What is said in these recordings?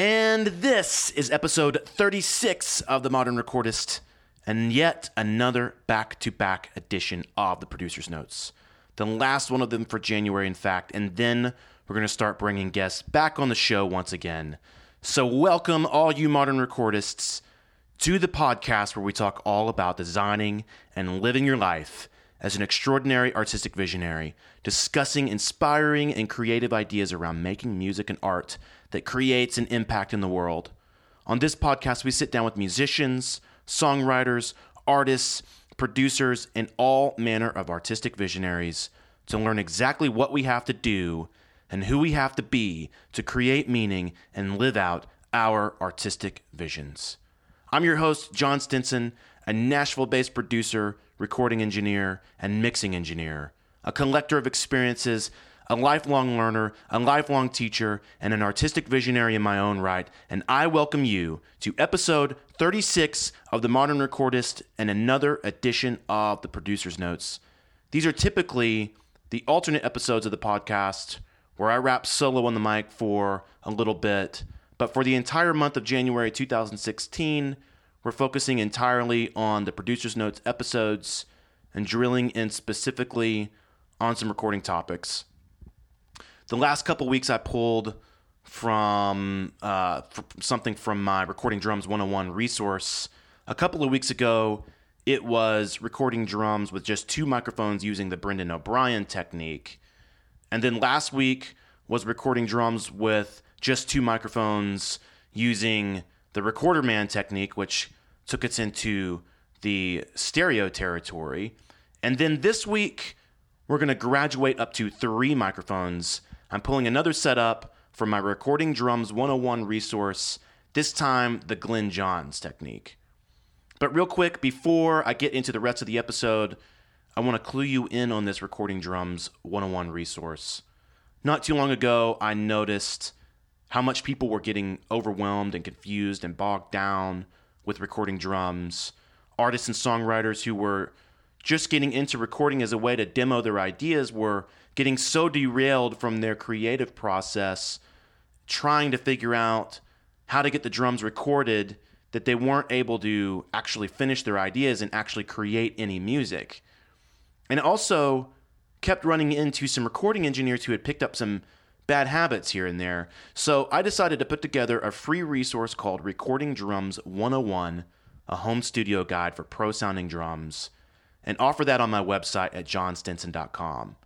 And this is episode 36 of The Modern Recordist, and yet another back to back edition of the producer's notes. The last one of them for January, in fact, and then we're going to start bringing guests back on the show once again. So, welcome, all you modern recordists, to the podcast where we talk all about designing and living your life as an extraordinary artistic visionary, discussing inspiring and creative ideas around making music and art that creates an impact in the world. On this podcast, we sit down with musicians, songwriters, artists, producers, and all manner of artistic visionaries to learn exactly what we have to do and who we have to be to create meaning and live out our artistic visions. I'm your host, Jon Stinson, a Nashville based producer, recording engineer, and mixing engineer, a collector of experiences a lifelong learner, a lifelong teacher, and an artistic visionary in my own right, and I welcome you to episode 36 of The Modern Recordist and another edition of The Producer's Notes. These are typically the alternate episodes of the podcast where I rap solo on the mic for a little bit, but for the entire month of January 2016, we're focusing entirely on the Producer's Notes episodes and drilling in specifically on some recording topics the last couple weeks I pulled from uh, something from my Recording Drums 101 resource. A couple of weeks ago, it was recording drums with just two microphones using the Brendan O'Brien technique. And then last week was recording drums with just two microphones using the Recorder Man technique, which took us into the stereo territory. And then this week, we're going to graduate up to three microphones I'm pulling another setup from my Recording Drums 101 resource, this time the Glyn Johns technique. But real quick, before I get into the rest of the episode, I want to clue you in on this Recording Drums 101 resource. Not too long ago, I noticed how much people were getting overwhelmed and confused and bogged down with recording drums. Artists and songwriters who were just getting into recording as a way to demo their ideas were getting so derailed from their creative process, trying to figure out how to get the drums recorded that they weren't able to actually finish their ideas and actually create any music. And also kept running into some recording engineers who had picked up some bad habits here and there. So I decided to put together a free resource called Recording Drums 101, a home studio guide for pro sounding drums, and offer that on my website at jonstinson.com.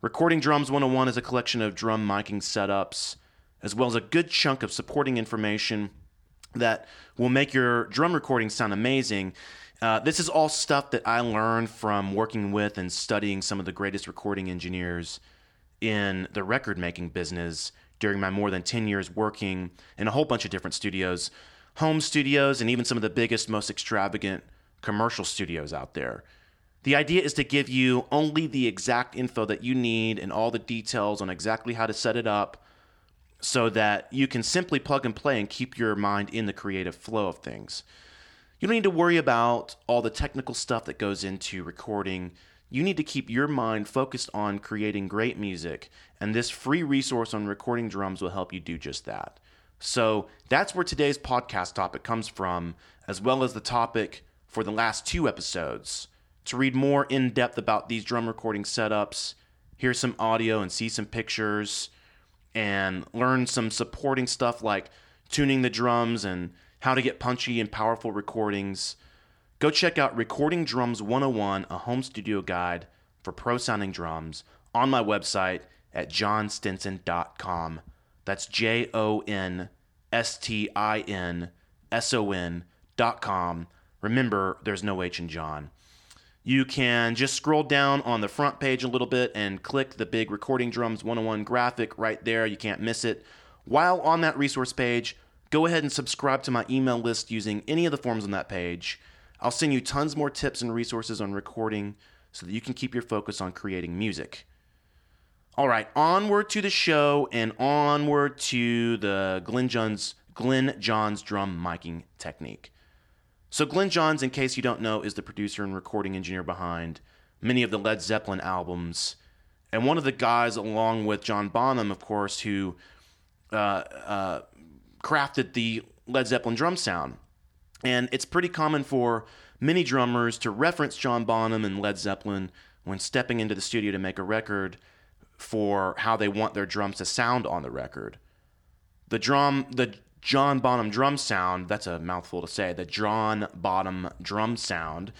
Recording Drums 101 is a collection of drum miking setups, as well as a good chunk of supporting information that will make your drum recording sound amazing. Uh, this is all stuff that I learned from working with and studying some of the greatest recording engineers in the record making business during my more than 10 years working in a whole bunch of different studios, home studios, and even some of the biggest, most extravagant commercial studios out there. The idea is to give you only the exact info that you need and all the details on exactly how to set it up so that you can simply plug and play and keep your mind in the creative flow of things. You don't need to worry about all the technical stuff that goes into recording. You need to keep your mind focused on creating great music, and this free resource on recording drums will help you do just that. So that's where today's podcast topic comes from, as well as the topic for the last two episodes. To read more in depth about these drum recording setups, hear some audio and see some pictures, and learn some supporting stuff like tuning the drums and how to get punchy and powerful recordings, go check out Recording Drums 101, a home studio guide for pro sounding drums, on my website at jonstinson.com. That's J O N S T I N S O N.com. Remember, there's no H in Jon. You can just scroll down on the front page a little bit and click the big Recording Drums 101 graphic right there. You can't miss it. While on that resource page, go ahead and subscribe to my email list using any of the forms on that page. I'll send you tons more tips and resources on recording so that you can keep your focus on creating music. All right, onward to the show and onward to the Glyn Johns, Glyn Johns drum miking technique. So, Glyn Johns, in case you don't know, is the producer and recording engineer behind many of the Led Zeppelin albums. And one of the guys, along with John Bonham, of course, who uh, uh, crafted the Led Zeppelin drum sound. And it's pretty common for many drummers to reference John Bonham and Led Zeppelin when stepping into the studio to make a record for how they want their drums to sound on the record. The drum, the John Bonham drum sound, that's a mouthful to say, the John Bonham drum sound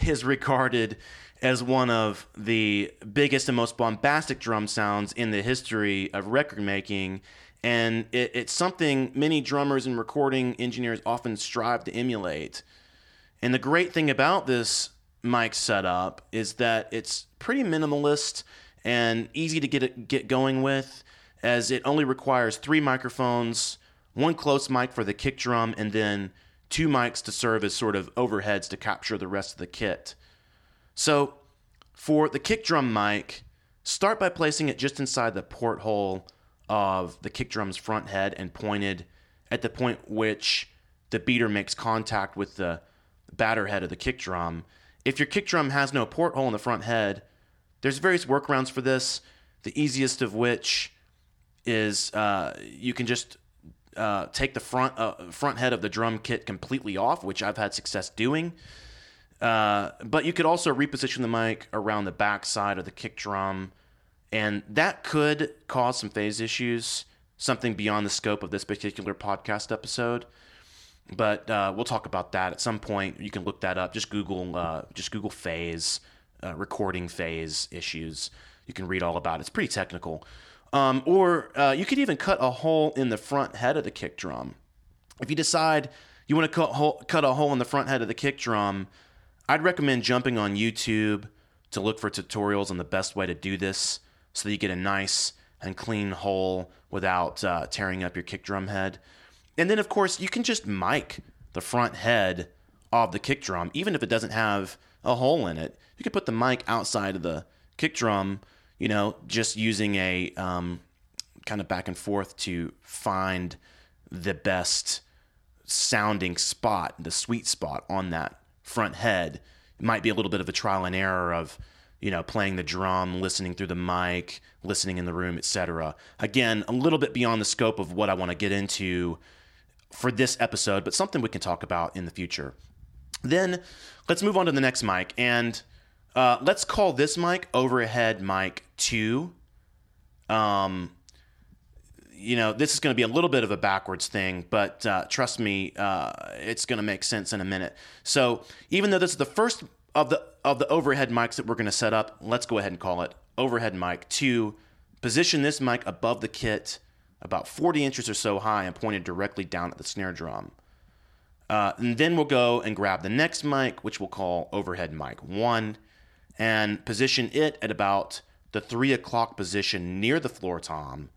is regarded as one of the biggest and most bombastic drum sounds in the history of record making. And it, it's something many drummers and recording engineers often strive to emulate. And the great thing about this mic setup is that it's pretty minimalist and easy to get get going with, as it only requires three microphones, one close mic for the kick drum, and then two mics to serve as sort of overheads to capture the rest of the kit. So, for the kick drum mic, start by placing it just inside the porthole of the kick drum's front head and pointed at the point which the beater makes contact with the batter head of the kick drum. If your kick drum has no porthole in the front head, there's various workarounds for this. The easiest of which is uh, you can just uh, take the front uh, front head of the drum kit completely off, which I've had success doing. Uh, but you could also reposition the mic around the back side of the kick drum, and that could cause some phase issues, something beyond the scope of this particular podcast episode. But uh, we'll talk about that at some point. You can look that up. Just Google, uh, just Google phase, uh, recording phase issues. You can read all about it. It's pretty technical. Um, or uh, you could even cut a hole in the front head of the kick drum. If you decide you want to cut, hole, cut a hole in the front head of the kick drum, I'd recommend jumping on YouTube to look for tutorials on the best way to do this so that you get a nice and clean hole without uh, tearing up your kick drum head. And then, of course, you can just mic the front head of the kick drum, even if it doesn't have a hole in it. You could put the mic outside of the kick drum, you know, just using a um, kind of back and forth to find the best sounding spot, the sweet spot on that front head. It might be a little bit of a trial and error of, you know, playing the drum, listening through the mic, listening in the room, etc. Again, a little bit beyond the scope of what I want to get into for this episode, but something we can talk about in the future. Then let's move on to the next mic, and uh, let's call this mic overhead mic two. Um, you know, this is going to be a little bit of a backwards thing, but uh, trust me, uh, it's going to make sense in a minute. So even though this is the first of the of the overhead mics that we're going to set up, let's go ahead and call it overhead mic two. Position this mic above the kit about 40 inches or so high and pointed directly down at the snare drum. Uh, and then we'll go and grab the next mic, which we'll call overhead mic one, and position it at about the three o'clock position near the floor tom,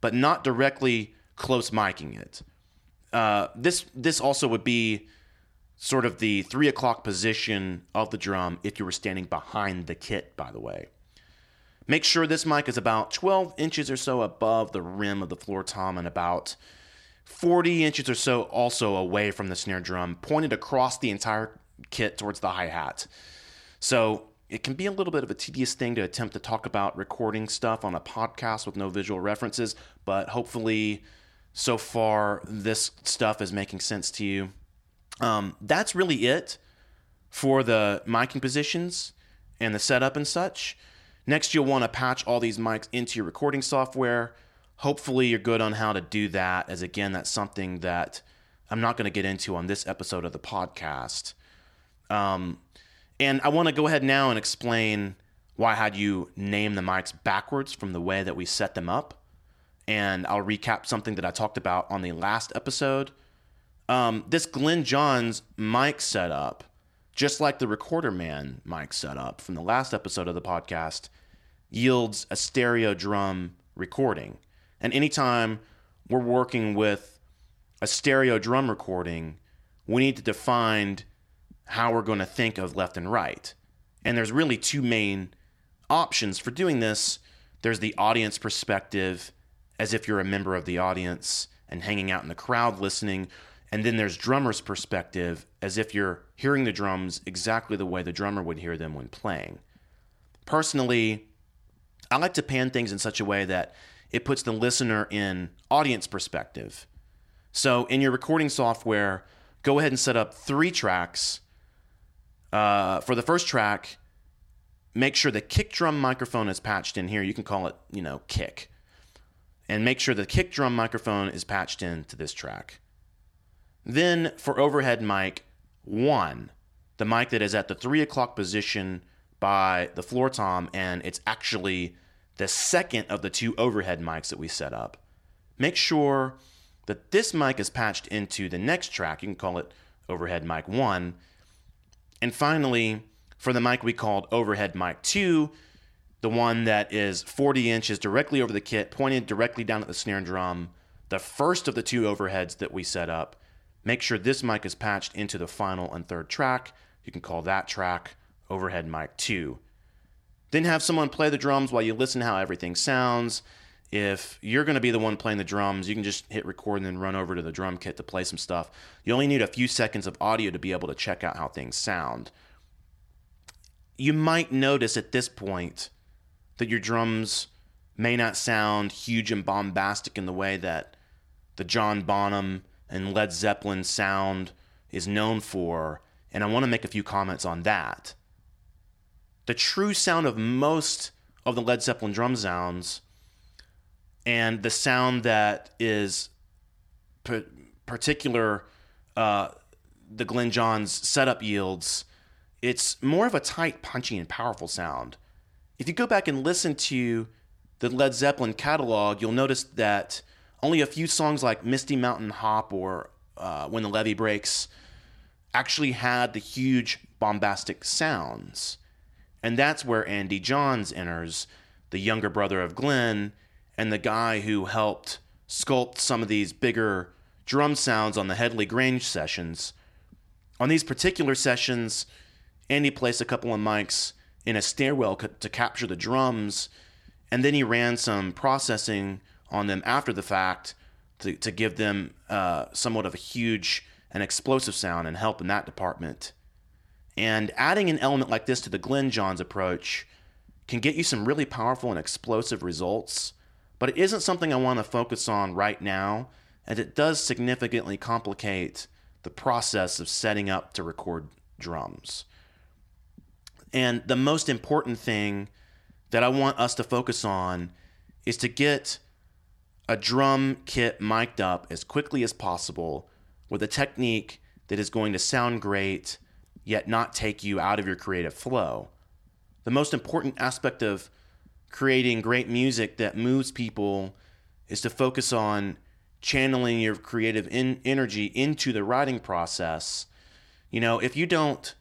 but not directly close miking it. Uh, this this also would be sort of the three o'clock position of the drum if you were standing behind the kit. By the way, Make sure this mic is about 12 inches or so above the rim of the floor tom and about 40 inches or so also away from the snare drum, pointed across the entire kit towards the hi hat. So it can be a little bit of a tedious thing to attempt to talk about recording stuff on a podcast with no visual references, but hopefully, so far, this stuff is making sense to you. Um, that's really it for the miking positions and the setup and such. Next, you'll want to patch all these mics into your recording software. Hopefully, you're good on how to do that, as again, that's something that I'm not going to get into on this episode of the podcast. Um, and I want to go ahead now and explain why I had you name the mics backwards from the way that we set them up. And I'll recap something that I talked about on the last episode. Um, this Glyn Johns mic setup just like the Recorder Man mic setup from the last episode of the podcast, yields a stereo drum recording. And anytime we're working with a stereo drum recording, we need to define how we're going to think of left and right. And there's really two main options for doing this there's the audience perspective, as if you're a member of the audience and hanging out in the crowd listening, and then there's drummer's perspective, as if you're hearing the drums exactly the way the drummer would hear them when playing. Personally, I like to pan things in such a way that it puts the listener in audience perspective. So in your recording software, go ahead and set up three tracks. Uh, for the first track, make sure the kick drum microphone is patched in here. You can call it, you know, kick. And make sure the kick drum microphone is patched in to this track. Then for overhead mic one, the mic that is at the three o'clock position by the floor tom, and it's actually the second of the two overhead mics that we set up. Make sure that this mic is patched into the next track. You can call it overhead mic one. And finally, for the mic we called overhead mic two, the one that is 40 inches directly over the kit, pointed directly down at the snare drum, the first of the two overheads that we set up. Make sure this mic is patched into the final and third track. You can call that track overhead mic 2. Then have someone play the drums while you listen how everything sounds. If you're going to be the one playing the drums, you can just hit record and then run over to the drum kit to play some stuff. You only need a few seconds of audio to be able to check out how things sound. You might notice at this point that your drums may not sound huge and bombastic in the way that the John Bonham and Led Zeppelin sound is known for, and I want to make a few comments on that. The true sound of most of the Led Zeppelin drum sounds and the sound that is particular uh, the Glyn Johns setup yields, it's more of a tight, punchy, and powerful sound. If you go back and listen to the Led Zeppelin catalog, you'll notice that only a few songs like Misty Mountain Hop or uh, When the Levee Breaks actually had the huge bombastic sounds. And that's where Andy Johns enters, the younger brother of Glyn and the guy who helped sculpt some of these bigger drum sounds on the Headley Grange sessions. On these particular sessions, Andy placed a couple of mics in a stairwell to capture the drums, and then he ran some processing on them after the fact to, to give them uh, somewhat of a huge and explosive sound and help in that department. And adding an element like this to the Glyn Johns approach can get you some really powerful and explosive results, but it isn't something I want to focus on right now, and it does significantly complicate the process of setting up to record drums. And the most important thing that I want us to focus on is to get a drum kit mic'd up as quickly as possible with a technique that is going to sound great yet not take you out of your creative flow. The most important aspect of creating great music that moves people is to focus on channeling your creative in- energy into the writing process. You know, if you don't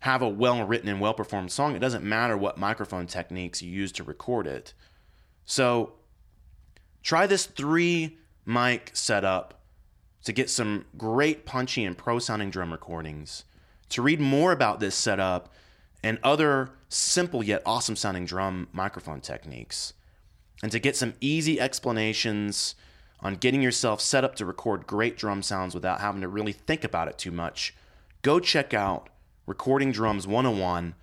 have a well written and well performed song, it doesn't matter what microphone techniques you use to record it. So try this three mic setup to get some great punchy and pro sounding drum recordings. To read more about this setup and other simple yet awesome sounding drum microphone techniques, and to get some easy explanations on getting yourself set up to record great drum sounds without having to really think about it too much, go check out Recording Drums 101,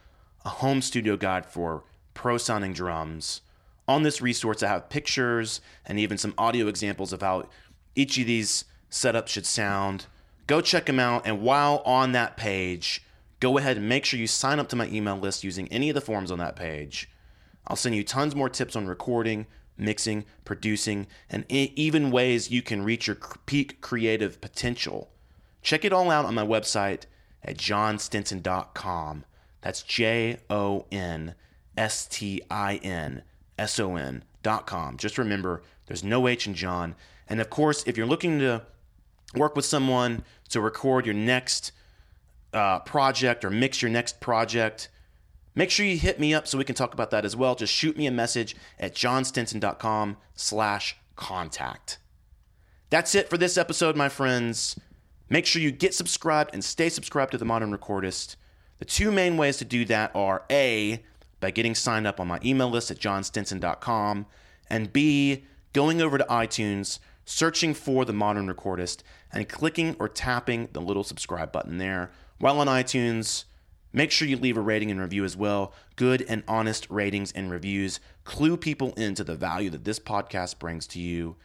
a home studio guide for pro sounding drums. On this resource, I have pictures and even some audio examples of how each of these setups should sound. Go check them out, and while on that page, go ahead and make sure you sign up to my email list using any of the forms on that page. I'll send you tons more tips on recording, mixing, producing, and even ways you can reach your peak creative potential. Check it all out on my website at jonstinson.com. That's J O N S T I N S O N.com. Just remember, there's no H in Jon. And of course, if you're looking to work with someone to record your next uh, project or mix your next project, make sure you hit me up so we can talk about that as well. Just shoot me a message at jonstinson.com slash contact. That's it for this episode, my friends. Make sure you get subscribed and stay subscribed to the Modern Recordist. The two main ways to do that are A, by getting signed up on my email list at jonstinson.com, and B, going over to iTunes, searching for the Modern Recordist, and clicking or tapping the little subscribe button there. While on iTunes, make sure you leave a rating and review as well. Good and honest ratings and reviews clue people into the value that this podcast brings to you.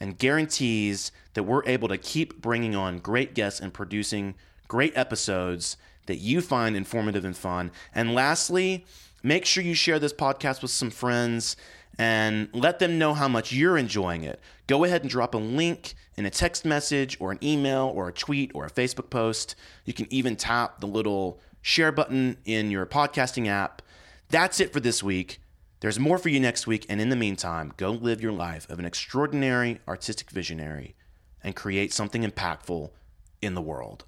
and guarantees that we're able to keep bringing on great guests and producing great episodes that you find informative and fun. And lastly, make sure you share this podcast with some friends and let them know how much you're enjoying it. Go ahead and drop a link in a text message or an email or a tweet or a Facebook post. You can even tap the little share button in your podcasting app. That's it for this week. There's more for you next week. And in the meantime, go live your life of an extraordinary artistic visionary and create something impactful in the world.